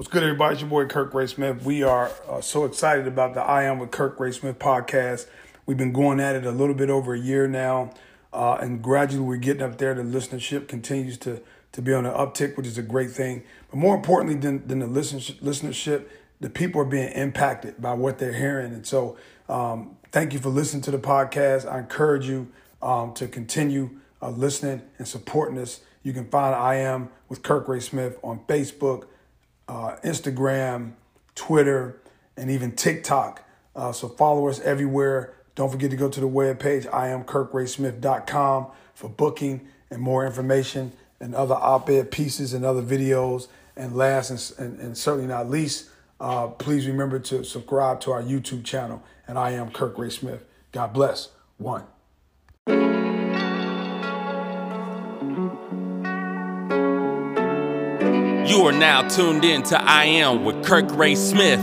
What's good, everybody? It's your boy Kirk Ray Smith. We are uh, so excited about the I Am with Kirk Ray Smith podcast. We've been going at it a little bit over a year now, uh, and gradually we're getting up there. The listenership continues to to be on an uptick, which is a great thing. But more importantly than, than the listenership, the people are being impacted by what they're hearing. And so, um, thank you for listening to the podcast. I encourage you um, to continue uh, listening and supporting us. You can find I Am with Kirk Ray Smith on Facebook uh, Instagram, Twitter, and even TikTok. Uh, so follow us everywhere. Don't forget to go to the webpage, iamkirkraysmith.com for booking and more information and other op-ed pieces and other videos. And last and, and, and certainly not least, uh, please remember to subscribe to our YouTube channel. And I am Kirk Ray Smith. God bless. One. You are now tuned in to I Am with Kirk Ray Smith.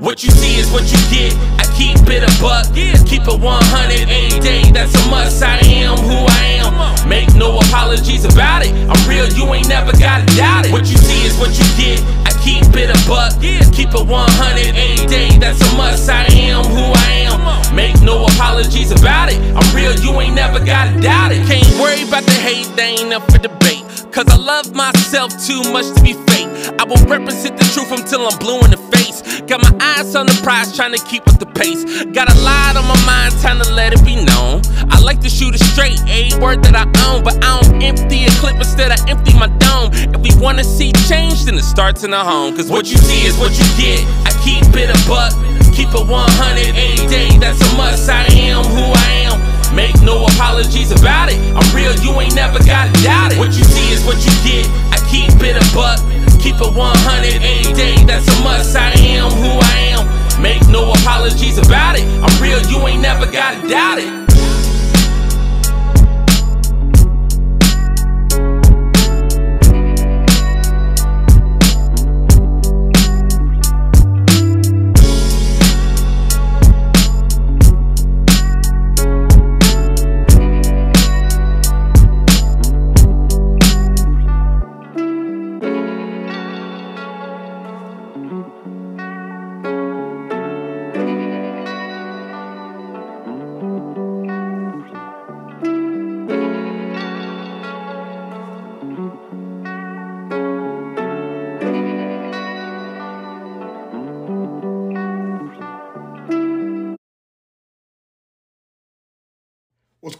What you see is what you get. I keep it a buck, keep it 100 any day. That's a must. I am who I am. Make no apologies about it. I'm real, you ain't never gotta doubt it. What you see is what you get. I keep it a buck, keep it 100 any day. That's a must. I am who I am. Make no apologies about it. I'm real, you ain't never gotta doubt it. Can't worry about the hate, they ain't up for debate. Cause I love myself too much to be fake. I will represent the truth until I'm blue in the face. Got my eyes on the prize, trying to keep up the pace. Got a lot on my mind, time to let it be known. I like to shoot it straight, a word that I own. But I don't empty a clip, instead I empty my dome. If we wanna see change, then it starts in the home. Cause what you see is what you get. I keep it a buck, keep it 100 any day. That's a must. I am who I am. Make no apologies about it. I'm real, you ain't never gotta doubt it. What you see is what you get. I keep it a buck, keep it 100 any day. That's a must. I am who I am. Make no apologies about it. I'm real, you ain't never gotta doubt it.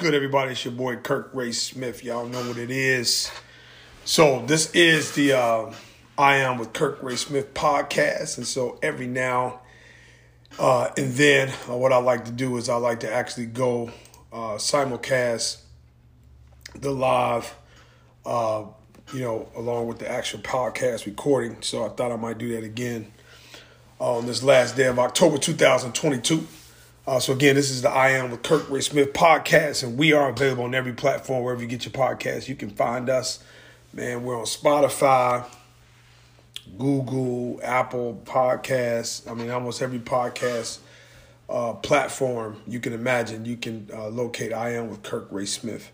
Good, everybody? It's your boy Kirk Ray Smith. Y'all know what it is. So this is the uh, I Am with Kirk Ray Smith podcast, and so every now uh, and then, uh, what I like to do is I like to actually go uh, simulcast the live, uh, you know, along with the actual podcast recording. So I thought I might do that again on this last day of October 2022. Uh, so again, this is the I Am with Kirk Ray Smith podcast, and we are available on every platform wherever you get your podcast. You can find us, man. We're on Spotify, Google, Apple Podcasts. I mean, almost every podcast uh, platform you can imagine. You can uh, locate I Am with Kirk Ray Smith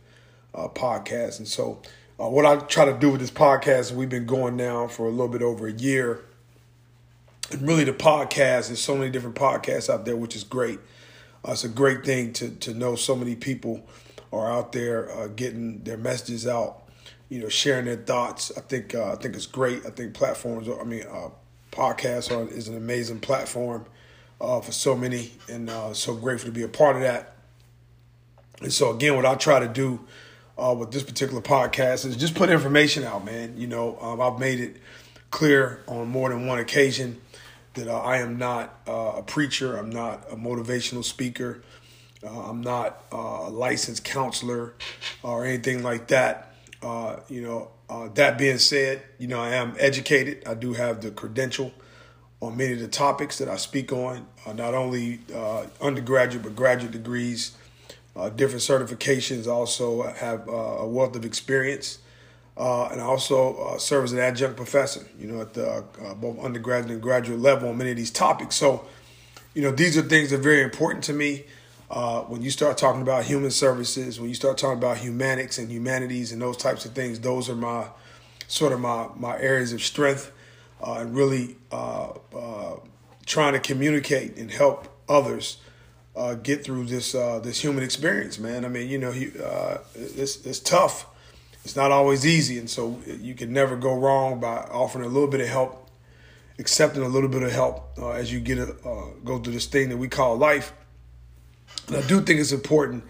uh, podcast, and so. Uh, what I try to do with this podcast, we've been going now for a little bit over a year. And really, the podcast, there's so many different podcasts out there, which is great. Uh, it's a great thing to to know so many people are out there uh, getting their messages out, you know, sharing their thoughts. I think uh, I think it's great. I think platforms. Are, I mean, uh, podcasts are is an amazing platform uh, for so many, and uh, so grateful to be a part of that. And so again, what I try to do with this particular podcast is just put information out, man. You know, um, I've made it clear on more than one occasion that uh, I am not uh, a preacher, I'm not a motivational speaker, uh, I'm not uh, a licensed counselor or anything like that. Uh, you know, uh, that being said, you know, I am educated. I do have the credential on many of the topics that I speak on, not only undergraduate but graduate degrees, different certifications. Also have a wealth of experience. Uh, and I also uh, serve as an adjunct professor, you know, at the uh, both undergraduate and graduate level on many of these topics. So, you know, these are things that are very important to me. Uh, when you start talking about human services, when you start talking about humanics and humanities and those types of things, those are my sort of my my areas of strength. uh, and really uh, uh, trying to communicate and help others uh, get through this this human experience, man. I mean, you know, it's it's tough. It's not always easy, and so you can never go wrong by offering a little bit of help, accepting a little bit of help as you get a, go through this thing that we call life. And I do think it's important.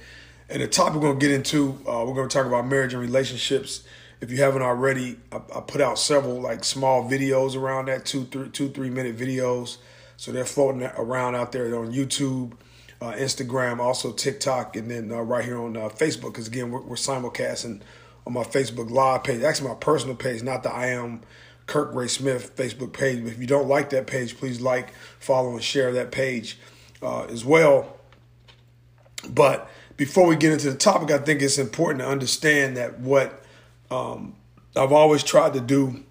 And the topic we're going to get into, uh, we're going to talk about marriage and relationships. If you haven't already, I, I, put out several like small videos around that, two, three, two, three minute videos. So they're floating around out there on YouTube, uh, Instagram, also TikTok, and then uh, right here on uh, Facebook. Because again, we're, we're simulcasting on my Facebook Live page, actually my personal page, not the I am Kirk Ray Smith Facebook page. But if you don't like that page, please like, follow, and share that page uh, as well. But before we get into the topic, I think it's important to understand that what um, I've always tried to do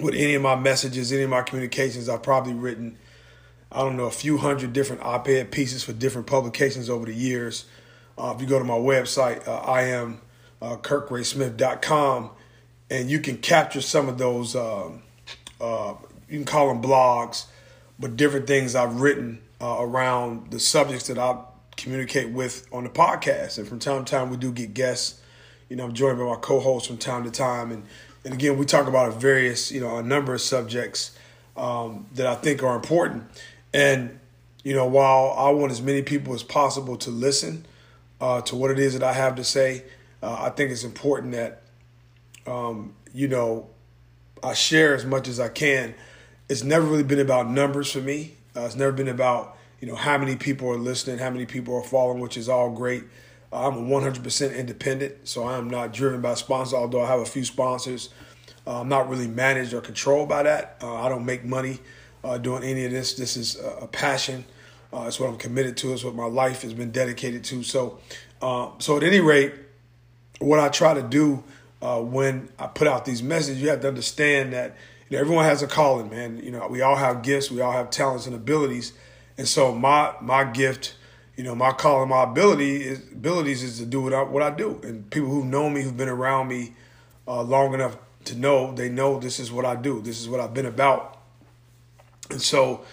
with any of my messages, any of my communications, I've probably written, I don't know, a few hundred different op ed pieces for different publications over the years. Uh, if you go to my website, uh, I am uh, kirkraysmith.com, and you can capture some of those, um, uh, you can call them blogs, but different things I've written uh, around the subjects that I communicate with on the podcast. And from time to time, we do get guests. You know, I'm joined by my co-hosts from time to time, and and again, we talk about a various, you know, a number of subjects um, that I think are important. And you know, while I want as many people as possible to listen uh, to what it is that I have to say, uh, I think it's important that um, you know I share as much as I can. It's never really been about numbers for me. Uh, it's never been about you know how many people are listening, how many people are following, which is all great. Uh, I'm 100% independent, so I am not driven by sponsors. Although I have a few sponsors, uh, I'm not really managed or controlled by that. Uh, I don't make money doing any of this. This is a, passion. It's what I'm committed to. It's what my life has been dedicated to. So, so at any rate, what I try to do when I put out these messages, you have to understand that you know, everyone has a calling, man. You know, we all have gifts, we all have talents and abilities and so my my gift, you know, my calling, my ability is abilities is to do what I what I do. And people who know me, who've been around me uh, long enough to know, they know this is what I do. This is what I've been about. And so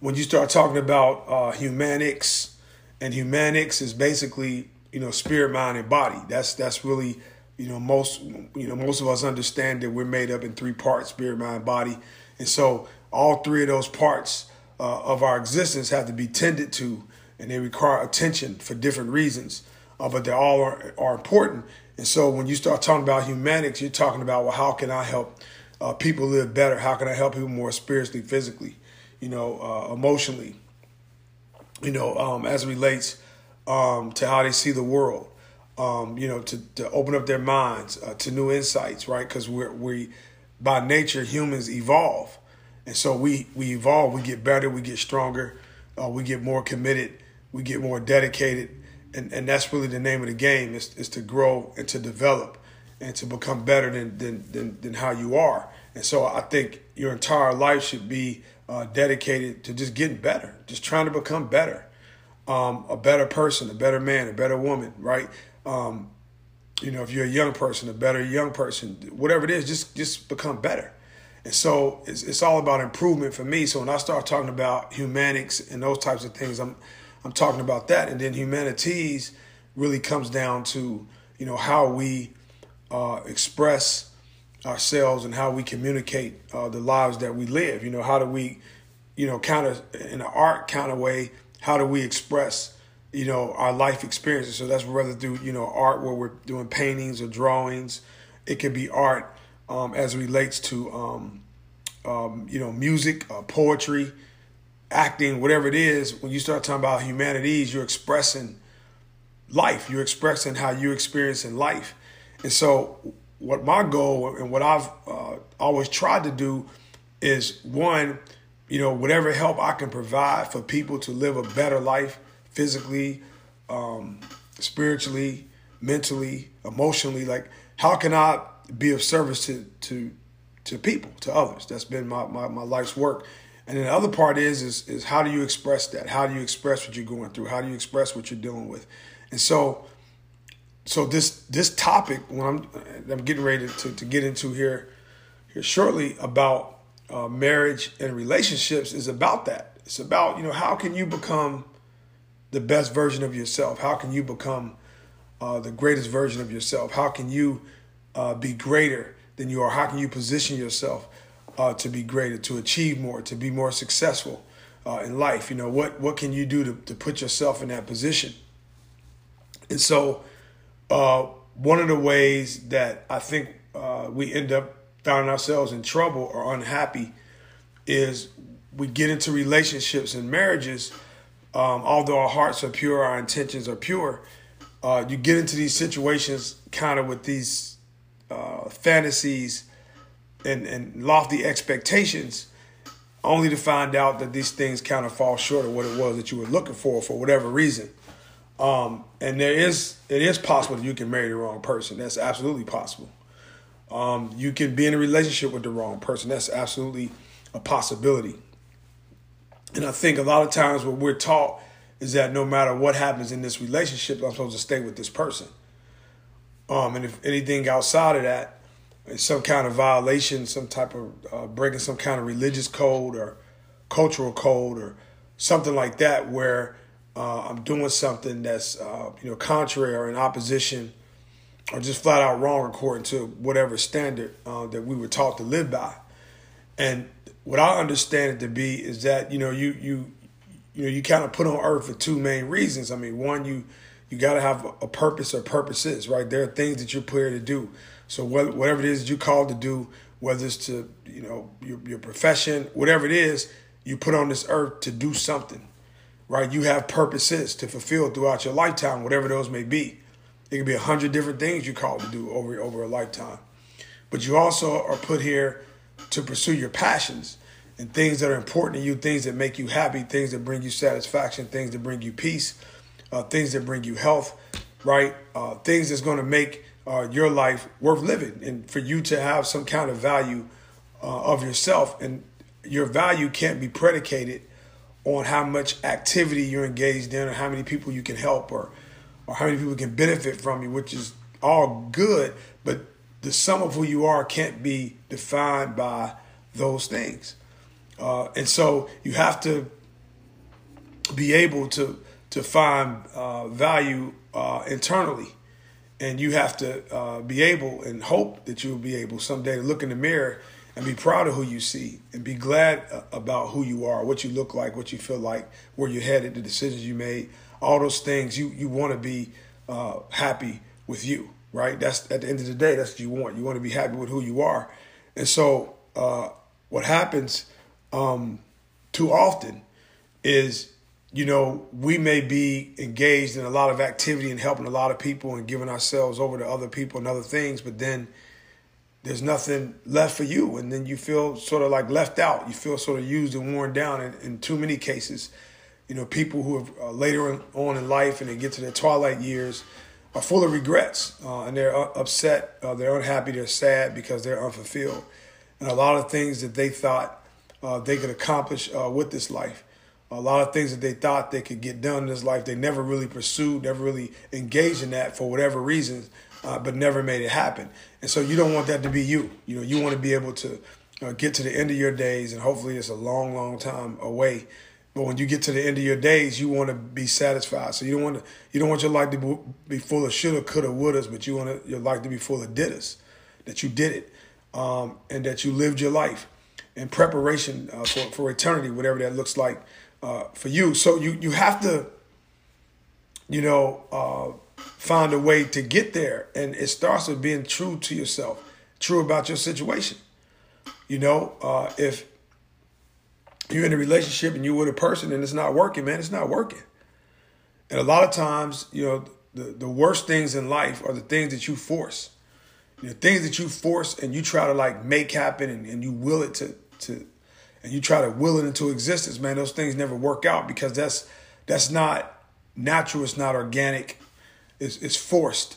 when you start talking about uh, humanics, and humanics is basically you know spirit, mind, and body. That's that's really you know most you know most of us understand that we're made up in three parts: spirit, mind, body. And so all three of those parts uh, of our existence have to be tended to, and they require attention for different reasons, uh, but they all are, are important. And so when you start talking about humanics, you're talking about, well, how can I help uh, people live better? How can I help people more spiritually, physically, you know, uh, emotionally, you know, um, as it relates um, to how they see the world, um, you know, to, to open up their minds uh, to new insights, right? Because we're, we, by nature, humans evolve. And so we we evolve, we get better, we get stronger, uh, we get more committed, we get more dedicated, and and that's really the name of the game is is to grow and to develop and to become better than than than, than how you are. And so I think your entire life should be uh, dedicated to just getting better, just trying to become better, um, a better person, a better man, a better woman, right? Um, you know, if you're a young person, a better young person, whatever it is, just just become better. And so it's, it's all about improvement for me. So when I start talking about humanics and those types of things, I'm I'm talking about that. And then humanities really comes down to you know how we uh, express ourselves and how we communicate uh, the lives that we live. You know, how do we, you know, kind of in an art kind of way, how do we express, you know, our life experiences? So that's whether through you know art where we're doing paintings or drawings. It could be art um, as it relates to um, um, you know music, uh, poetry, acting, whatever it is. When you start talking about humanities, you're expressing life. You're expressing how you experience in life. And so, what my goal and what I've uh, always tried to do is one, you know, whatever help I can provide for people to live a better life physically, um, spiritually, mentally, emotionally. Like, how can I be of service to to to people, to others. That's been my, my, my life's work. And then the other part is, is is how do you express that? How do you express what you're going through? How do you express what you're dealing with? And so so this this topic when I'm I'm getting ready to, to get into here here shortly about uh, marriage and relationships is about that. It's about, you know, how can you become the best version of yourself? How can you become uh, the greatest version of yourself? How can you uh, be greater than you are? How can you position yourself uh, to be greater, to achieve more, to be more successful uh, in life? You know, what, what can you do to, to put yourself in that position? And so, uh, one of the ways that I think we end up finding ourselves in trouble or unhappy is we get into relationships and marriages. Um, although our hearts are pure, our intentions are pure. Uh, you get into these situations kind of with these uh, fantasies and, and lofty expectations, only to find out that these things kind of fall short of what it was that you were looking for for whatever reason. Um, and there is it is possible that you can marry the wrong person. That's absolutely possible. Um, you can be in a relationship with the wrong person. That's absolutely a possibility. And I think a lot of times what we're taught is that no matter what happens in this relationship, I'm supposed to stay with this person. Um, and if anything outside of that is some kind of violation, some type of uh, breaking some kind of religious code or cultural code or something like that, where uh, I'm doing something that's uh, you know contrary or in opposition or just flat out wrong according to whatever standard uh, that we were taught to live by. And what I understand it to be is that you know you you you know you kind of put on earth for two main reasons. I mean, one you you got to have a purpose or purposes, right? There are things that you're put here to do. So whatever it is that you called to do, whether it's to you know your your profession, whatever it is, you put on this earth to do something, right? You have purposes to fulfill throughout your lifetime, whatever those may be. It could be a hundred different things you're called to do over over a lifetime, but you also are put here to pursue your passions and things that are important to you, things that make you happy, things that bring you satisfaction, things that bring you peace, uh, things that bring you health, right? Uh, things that's going to make uh, your life worth living and for you to have some kind of value uh, of yourself. And your value can't be predicated on how much activity you're engaged in or how many people you can help or, or how many people can benefit from you, which is all good. But the sum of who you are can't be defined by those things. Uh, and so you have to be able to to find uh, value uh, internally, and you have to uh, be able and hope that you will be able someday to look in the mirror and be proud of who you see and be glad uh, about who you are, what you look like, what you feel like, where you're headed, the decisions you made, all those things. You you want to be uh, happy with you right? That's at the end of the day, that's what you want. You want to be happy with who you are. And so, uh, what happens um, too often is, you know, we may be engaged in a lot of activity and helping a lot of people and giving ourselves over to other people and other things, but then there's nothing left for you. And then you feel sort of like left out. You feel sort of used and worn down in, in too many cases. You know, people who have uh, later on in life and they get to their twilight years are full of regrets uh, and they're upset, uh, they're unhappy, they're sad because they're unfulfilled. And a lot of things that they thought uh, they could accomplish uh, with this life, a lot of things that they thought they could get done in this life, they never really pursued, never really engaged in that for whatever reasons, uh, but never made it happen. And so you don't want that to be you. You know, you want to be able to uh, get to the end of your days, and hopefully it's a long, long time away but when you get to the end of your days, you want to be satisfied. So you don't want to you don't want your life to be full of shoulda, coulda, wouldas, but you want your life to be full of diddas, that you did it, um, and that you lived your life in preparation uh, for for eternity, whatever that looks like uh, for you. So you you have to, you know, uh, find a way to get there, and it starts with being true to yourself, true about your situation. You know, uh, if you're in a relationship and you're with a person and it's not working, man, it's not working. And a lot of times, you know, the, the worst things in life are the things that you force. The things that you force and you try to like make happen and, and you will it to to and you try to will it into existence, man, those things never work out because that's that's not natural, it's not organic, it's it's forced.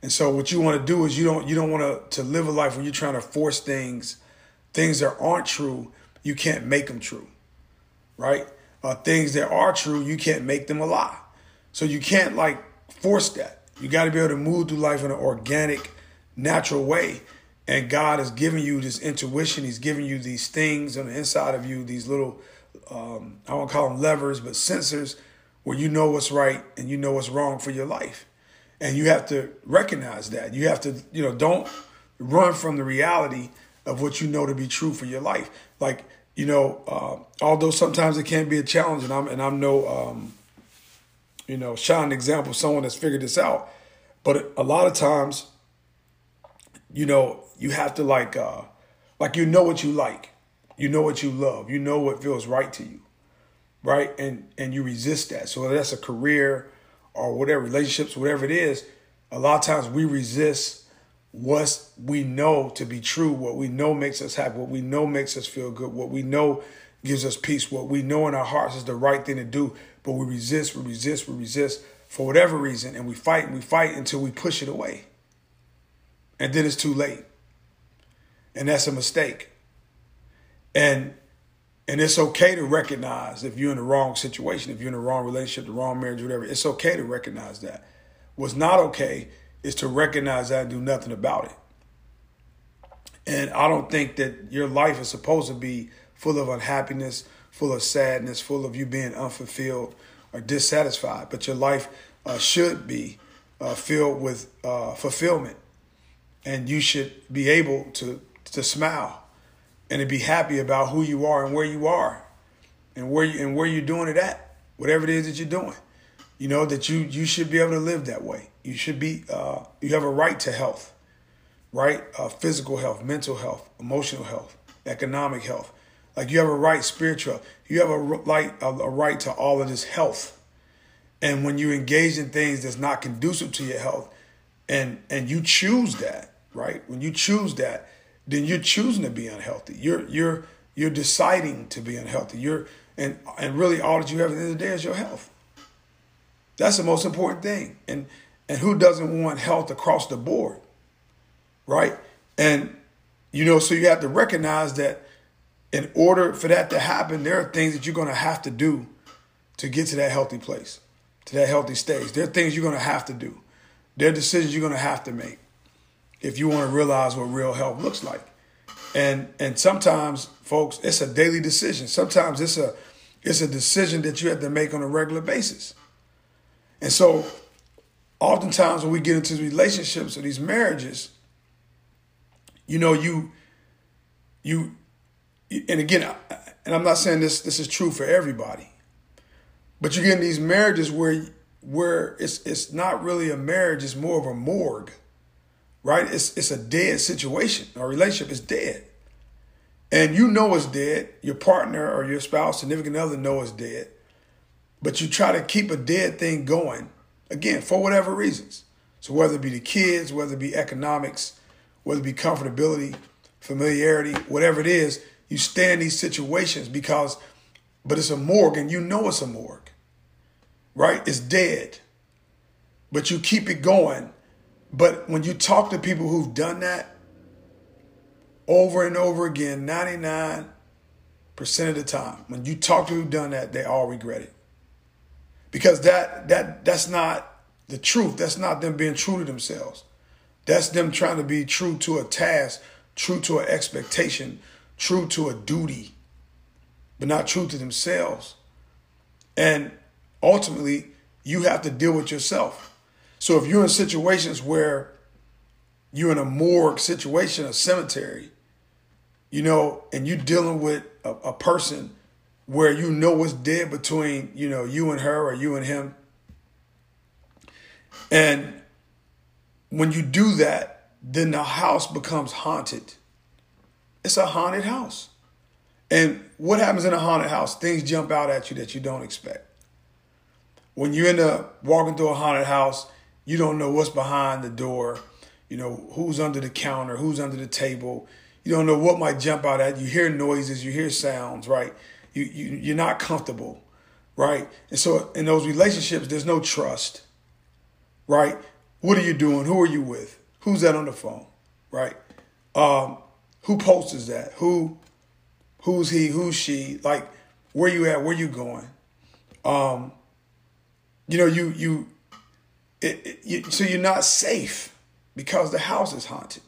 And so what you want to do is you don't you don't want to to live a life where you're trying to force things, things that aren't true you can't make them true, right? Uh, things that are true, you can't make them a lie. So you can't like force that. You got to be able to move through life in an organic, natural way. and God has given you this intuition. He's giving you these things on the inside of you, these little, um, I won't call them levers, but sensors where you know what's right and you know what's wrong for your life. And you have to recognize that. You have to, you know, don't run from the reality of what you know to be true for your life. Like, you know, uh, although sometimes it can be a challenge, and I'm and I'm no, um, you know, shining example, someone that's figured this out. But a lot of times, you know, you have to like, uh, like you know what you like, you know what you love, you know what feels right to you, right? And and you resist that. So that's a career or whatever relationships, whatever it is. A lot of times we resist what we know to be true, what we know makes us happy, what we know makes us feel good, what we know gives us peace, what we know in our hearts is the right thing to do, but we resist, we resist, we resist for whatever reason, and we fight and we fight until we push it away. And then it's too late. And that's a mistake. And and it's okay to recognize if you're in the wrong situation, if you're in the wrong relationship, the wrong marriage, whatever, it's okay to recognize that. What's not okay is to recognize that and do nothing about it. And I don't think that your life is supposed to be full of unhappiness, full of sadness, full of you being unfulfilled or dissatisfied. But your life uh, should be uh, filled with uh, fulfillment, and you should be able to to smile and to be happy about who you are and where you are, and where you, and where you're doing it at, whatever it is that you're doing. You know that you you should be able to live that way. You should be uh, you have a right to health, right? Uh, physical health, mental health, emotional health, economic health. Like you have a right spiritual. You have a right a, a right to all of this health. And when you engage in things that's not conducive to your health, and and you choose that, right? When you choose that, then you're choosing to be unhealthy. You're you're you're deciding to be unhealthy. You're and and really all that you have at the end of the day is your health. That's the most important thing. And and who doesn't want health across the board? Right? And you know, so you have to recognize that in order for that to happen, there are things that you're going to have to do to get to that healthy place, to that healthy stage. There are things you're going to have to do. There are decisions you're going to have to make if you want to realize what real health looks like. And and sometimes, folks, it's a daily decision. Sometimes it's a it's a decision that you have to make on a regular basis. And so oftentimes when we get into relationships or these marriages, you know, you, you, and again, and I'm not saying this this is true for everybody, but you get in these marriages where where it's it's not really a marriage, it's more of a morgue, right? It's it's a dead situation. Our relationship is dead, and you know it's dead. Your partner or your spouse, significant other, know it's dead, but you try to keep a dead thing going Again, for whatever reasons. So whether it be the kids, whether it be economics, whether it be comfortability, familiarity, whatever it is, you stay in these situations because, but it's a morgue and you know it's a morgue, right? It's dead, but you keep it going. But when you talk to people who've done that over and over again, 99% of the time, when you talk to who've done that, they all regret it because that that that's not the truth. That's not them being true to themselves. That's them trying to be true to a task, true to an expectation, true to a duty, but not true to themselves. And ultimately, you have to deal with yourself. So if you're in situations where you're in a morgue situation, a cemetery, you know, and you're dealing with a, a person where you know what's dead between you know you and her or you and him. And when you do that then the house becomes haunted. It's a haunted house. And what happens in a haunted house? Things jump out at you that you don't expect. When you end up walking through a haunted house you don't know what's behind the door. You know who's under the counter? Who's under the table? You don't know what might jump out at you. You hear noises, you hear sounds, right? You, you you're not comfortable, right? And so in those relationships, there's no trust, right? What are you doing? Who are you with? Who's that on the phone, right? Um, who posts that? Who, who's he? Who's she? Like, where you at? Where you going? Um, you know, you you, it, it, you so you're not safe because the house is haunted.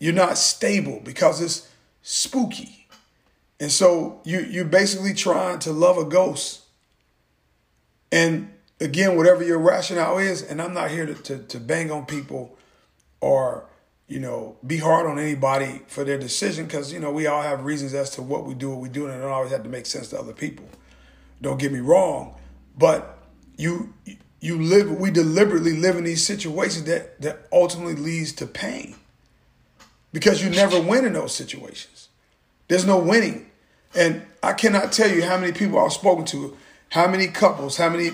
you're not stable because it's spooky. And so you you're basically trying to love a ghost. And again, whatever your rationale is, and I'm not here to, to, to bang on people or you know, be hard on anybody for their decision because, you know, we all have reasons as to what we do, what we do, and it don't always have to make sense to other people. Don't get me wrong, but you you live we deliberately live in these situations that that ultimately leads to pain. Because you never win in those situations. There's no winning. And I cannot tell you how many people I've spoken to, how many couples, how many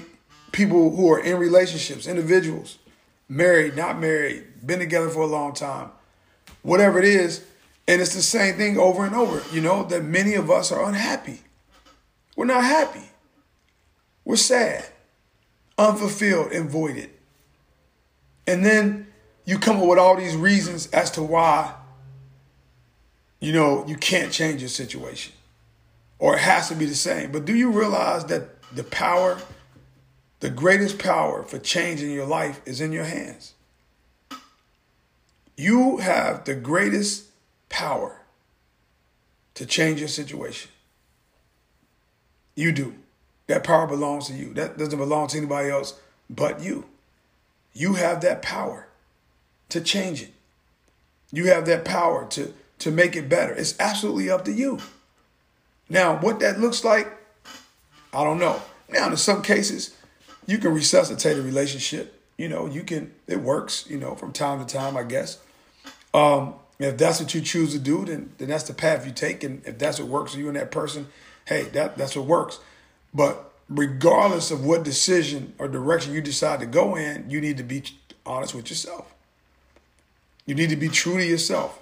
people who are in relationships, individuals, married, not married, been together for a long time, whatever it is. And it's the same thing over and over, you know, that many of us are unhappy. We're not happy. We're sad, unfulfilled, and voided. And then you come up with all these reasons as to why, you know, you can't change your situation or it has to be the same. But do you realize that the power, the greatest power for changing your life is in your hands? You have the greatest power to change your situation. You do. That power belongs to you. That doesn't belong to anybody else but you. You have that power to change it. You have that power to, to make it better. It's absolutely up to you. Now, what that looks like, I don't know. Now, in some cases, you can resuscitate a relationship. You know, you can, it works, you know, from time to time, I guess. Um, if that's what you choose to do, then, then that's the path you take. And if that's what works for you and that person, hey, that, that's what works. But regardless of what decision or direction you decide to go in, you need to be honest with yourself. You need to be true to yourself.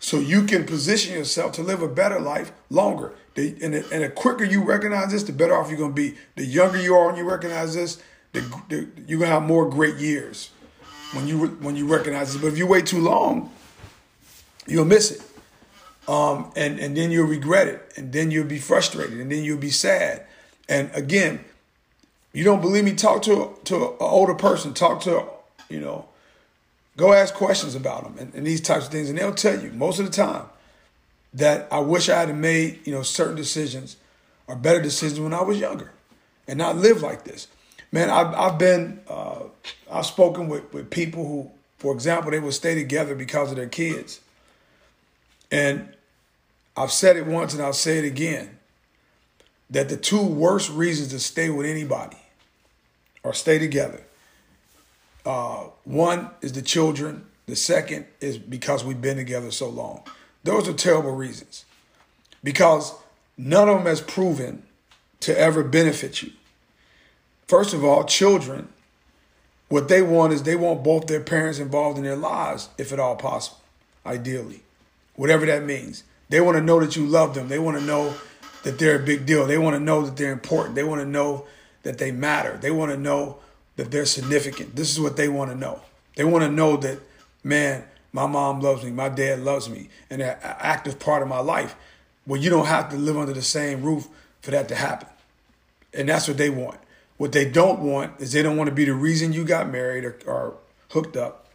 So you can position yourself to live a better life longer. and, the, and the quicker you recognize this, the better off you're going to be. The younger you are when you recognize this, the, the, you're going to have more great years when you when you recognize this. But if you wait too long, you'll miss it. Um, and, and then you'll regret it. And then you'll be frustrated. And then you'll be sad. And again, you don't believe me, talk to, to an older person. Talk to, you know, go ask questions about them and, and these types of things. And they'll tell you most of the time that I wish I had made, you know, certain decisions or better decisions when I was younger and not live like this. Man, I've, I've been, uh, I've spoken with, with people who, for example, they will stay together because of their kids. And I've said it once and I'll say it again that the two worst reasons to stay with anybody or stay together uh, one is the children, the second is because we've been together so long. Those are terrible reasons because none of them has proven to ever benefit you. First of all, children, what they want is they want both their parents involved in their lives, if at all possible, ideally, whatever that means. They want to know that you love them. They want to know that they're a big deal. They want to know that they're important. They want to know that they matter. They want to know that they're significant. This is what they want to know. They want to know that, man, my mom loves me, my dad loves me, and they're an active part of my life. Well, you don't have to live under the same roof for that to happen. And that's what they want. What they don't want is they don't want to be the reason you got married or, or hooked up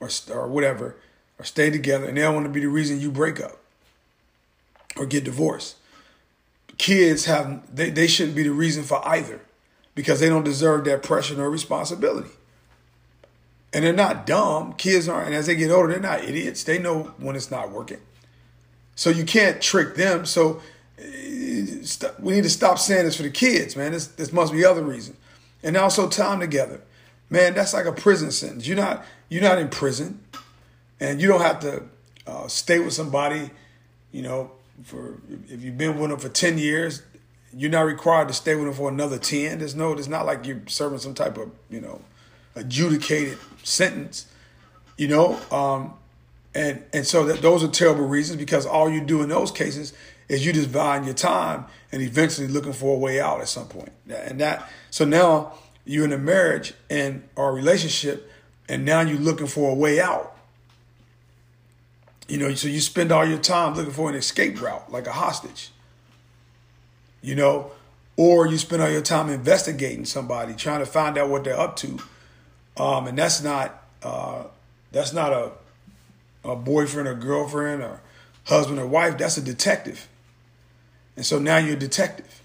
or, or whatever or stay together. And they don't want to be the reason you break up or get divorced. Kids have, they, they shouldn't be the reason for either because they don't deserve that pressure nor responsibility. And they're not dumb. Kids aren't, and as they get older, they're not idiots. They know when it's not working. So you can't trick them. So we need to stop saying this for the kids, man. This, this must be other reasons. And also time together. Man, that's like a prison sentence. You're not you're not in prison, and you don't have to uh, stay with somebody. You know, for if you've been with them for ten years, you're not required to stay with them for another ten. There's no. It's not like you're serving some type of you know adjudicated sentence. You know, um, and and so that those are terrible reasons because all you do in those cases is you just buying your time and eventually looking for a way out at some point. And that so now you're in a marriage and a relationship, and now you're looking for a way out. You know, so you spend all your time looking for an escape route, like a hostage. You know, or you spend all your time investigating somebody, trying to find out what they're up to, um, and that's not uh, that's not a a boyfriend or girlfriend or husband or wife, that's a detective. And so now you're a detective.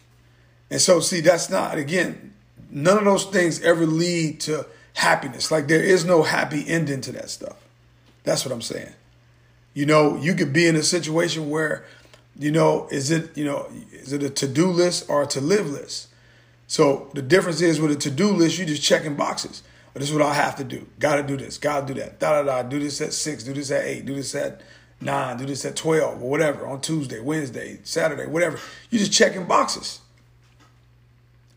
And so, see, that's not, again, none of those things ever lead to happiness. Like there is no happy ending to that stuff. That's what I'm saying. You know, you could be in a situation where, you know, is it, you know, is it a to-do list or a to-live list? So the difference is with a to-do list, you're just checking boxes. This is what I have to do. Got to do this. Got to do that. Da da da. Do this at six. Do this at eight. Do this at nine. Do this at twelve or whatever on Tuesday, Wednesday, Saturday, whatever. You're just checking boxes.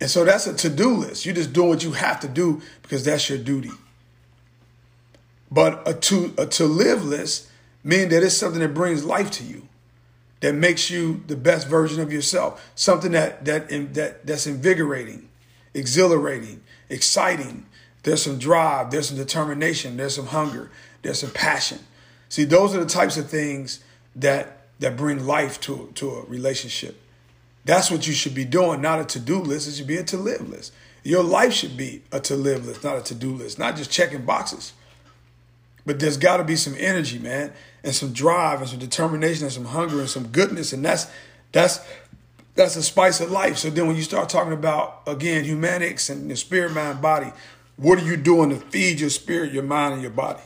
And so that's a to-do list. You're just doing what you have to do because that's your duty. But a to a to live list means that it's something that brings life to you, that makes you the best version of yourself, something that that that that's invigorating, exhilarating, exciting. There's some drive, there's some determination, there's some hunger, there's some passion. See, those are the types of things that that bring life to to a relationship. That's what you should be doing, not a to-do list. It should be a to-live list. Your life should be a to-live list, not a to-do list, not just checking boxes. But there's got to be some energy, man, and some drive, and some determination, and some hunger, and some goodness, and that's that's that's the spice of life. So then, when you start talking about again humanics and the spirit, mind, body, what are you doing to feed your spirit, your mind, and your body?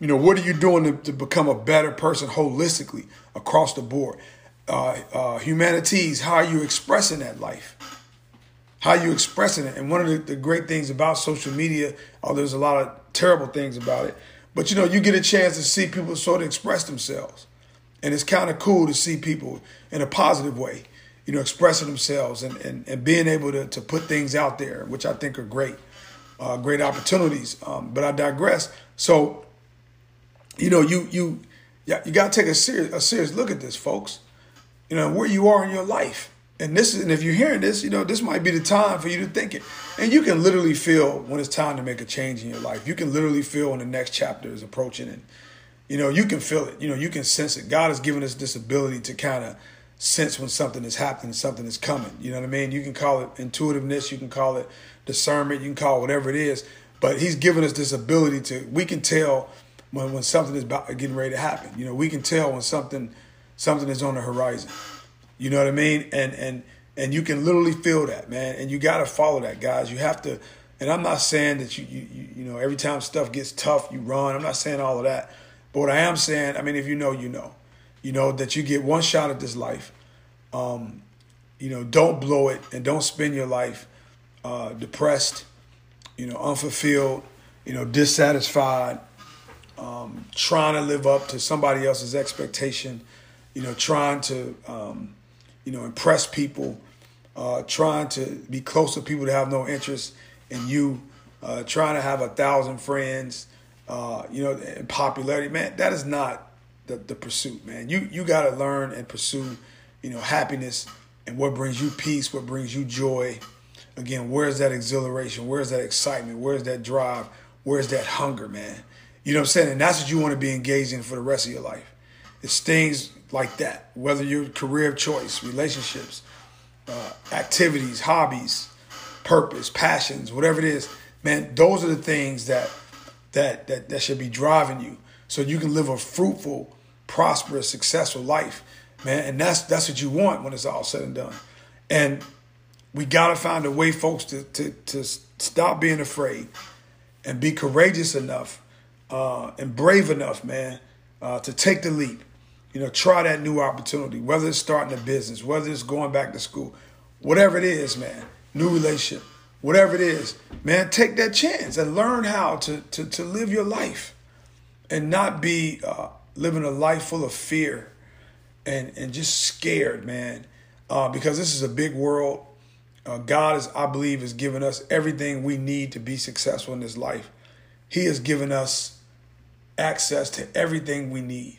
You know, what are you doing to, to become a better person holistically across the board? Uh, uh, humanities, how are you expressing that life? How are you expressing it? And one of the, the great things about social media, oh, there's a lot of terrible things about it, but you know, you get a chance to see people sort of express themselves. And it's kind of cool to see people in a positive way, you know, expressing themselves and, and, and being able to, to put things out there, which I think are great, uh, great opportunities. Um, but I digress. So, you know, you you yeah, you got to take a serious a serious look at this, folks. You know where you are in your life. And this is, and if you're hearing this, you know, this might be the time for you to think it. And you can literally feel when it's time to make a change in your life. You can literally feel when the next chapter is approaching and you know, you can feel it. You know, you can sense it. God has given us this ability to kind of sense when something is happening, something is coming. You know what I mean? You can call it intuitiveness, you can call it discernment, you can call it whatever it is. But he's given us this ability to we can tell when, when something is about getting ready to happen. You know, we can tell when something something is on the horizon. You know what I mean? And and and you can literally feel that, man. And you got to follow that, guys. You have to. And I'm not saying that you, you you know every time stuff gets tough you run. I'm not saying all of that. But what I am saying, I mean, if you know, you know, you know that you get one shot at this life. Um, you know, don't blow it and don't spend your life uh, depressed, you know, unfulfilled, you know, dissatisfied, um, trying to live up to somebody else's expectation, you know, trying to um, you know, impress people, uh, trying to be close to people that have no interest in you, uh, trying to have a thousand friends, uh, you know, popularity, man, that is not the, the pursuit, man. You you got to learn and pursue, you know, happiness and what brings you peace, what brings you joy. Again, where's that exhilaration? Where's that excitement? Where's that drive? Where's that hunger, man? You know what I'm saying? And that's what you want to be engaged in for the rest of your life. It's things like that, whether your career of choice, relationships, uh, activities, hobbies, purpose, passions, whatever it is, man, those are the things that that that that should be driving you, so you can live a fruitful, prosperous, successful life, man. And that's that's what you want when it's all said and done. And we gotta find a way, folks, to to to stop being afraid and be courageous enough uh, and brave enough, man, uh, to take the leap you know, try that new opportunity, whether it's starting a business, whether it's going back to school, whatever it is, man, new relationship, whatever it is, man, take that chance and learn how to, to, to live your life and not be uh, living a life full of fear and, and just scared, man, uh, because this is a big world. Uh, God is, I believe, has given us everything we need to be successful in this life. He has given us access to everything we need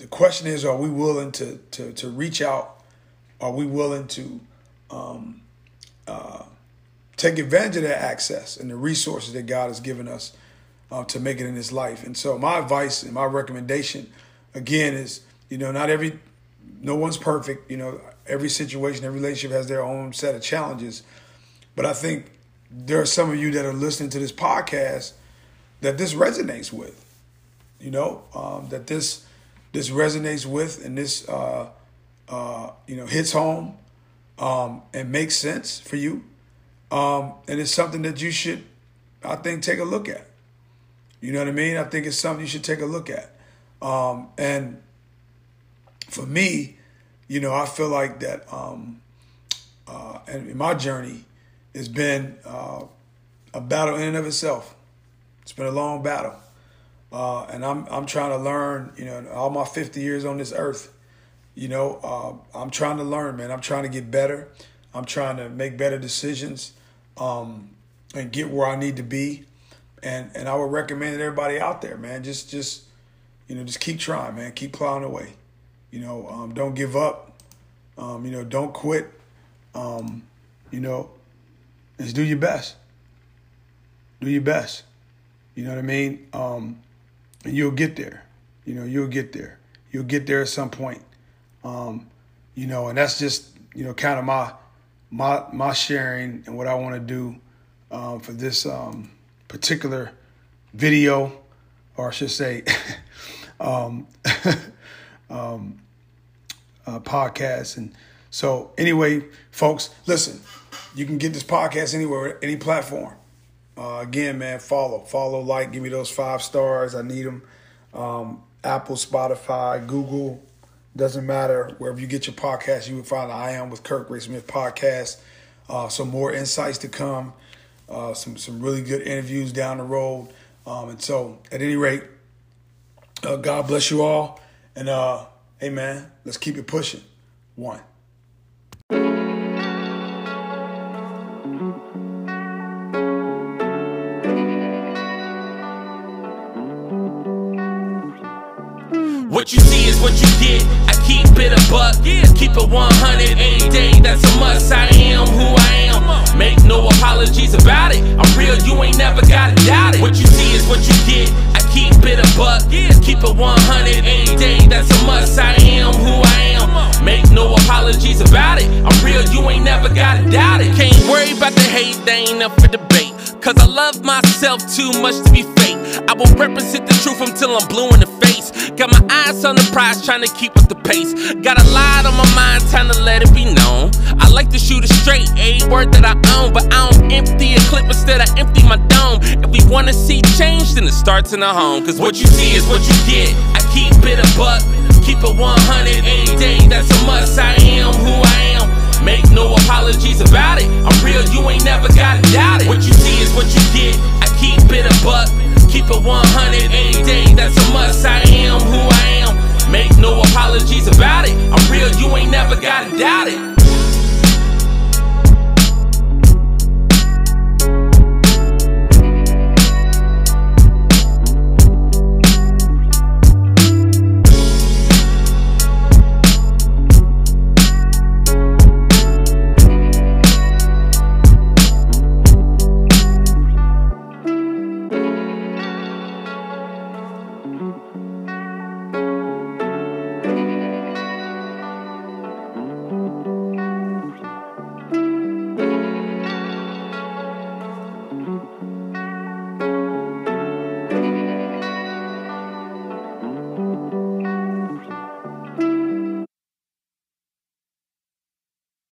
the question is, are we willing to to to reach out? Are we willing to um, uh, take advantage of that access and the resources that God has given us uh, to make it in this life? And so, my advice and my recommendation, again, is you know, not every, no one's perfect. You know, every situation, every relationship has their own set of challenges. But I think there are some of you that are listening to this podcast that this resonates with you know, um, that this this resonates with and this uh, uh, you know hits home um, and makes sense for you, um, and it's something that you should, I think, take a look at. You know what I mean? I think it's something you should take a look at. Um, and for me, you know, I feel like that, um, uh, and my journey has been uh, a battle in and of itself. It's been a long battle, uh, and I'm I'm trying to learn. You know, all my 50 years on this earth, you know, uh, I'm trying to learn, man. I'm trying to get better. I'm trying to make better decisions um, and get where I need to be. And and I would recommend that everybody out there, man, just just you know, just keep trying, man. Keep plowing away. You know, um, don't give up. Um, you know, don't quit. Um, you know, just do your best. Do your best. You know what I mean? Um, and you'll get there. You know, you'll get there. You'll get there at some point. Um, you know, and that's just you know kind of my my my sharing and what I want to do um, for this um, particular video, or I should say, um, um, uh, podcast. And so, anyway, folks, listen, you can get this podcast anywhere, any platform. Uh, again, man, follow, follow, like, give me those five stars. I need them. Um, Apple, Spotify, Google, doesn't matter. Wherever you get your podcast, you will find I Am with Kirk Ray Smith podcast. Uh, some more insights to come uh, some some really good interviews down the road. Um, and so, at any rate, uh, God bless you all. And uh, hey, man, let's keep it pushing. One. What you see is what you get. I keep it a buck, Yeah, keep it 100 any day. That's a must. I am who I am. Make no apologies about it. I'm real, you ain't never gotta doubt it. What you see is what you get. I keep it a buck, Yeah, keep it 100 any day. That's a must. I am who I am. Make no apologies about it. I'm real, you ain't never gotta doubt it. Can't worry about the hate, they ain't up for debate. Cause I love myself too much to be fake. I will represent the truth until I'm blue in the face. Got my eyes on the prize, trying to keep with the pace. Got a lot on my mind, time to let it be known. I like to shoot it straight, a word that I own. But I don't empty a clip, instead I empty my dome. If we wanna see change, then it starts in the home. Cause what you see is what you get. I keep it a buck, keep it 100 any day. That's a must. I am who I am. Make no apologies about it. I'm real, you ain't never gotta doubt it. What you see is what you get. I keep it a buck, keep it 100 any day. That's a must. I am who I am. Make no apologies about it. I'm real, you ain't never gotta doubt it.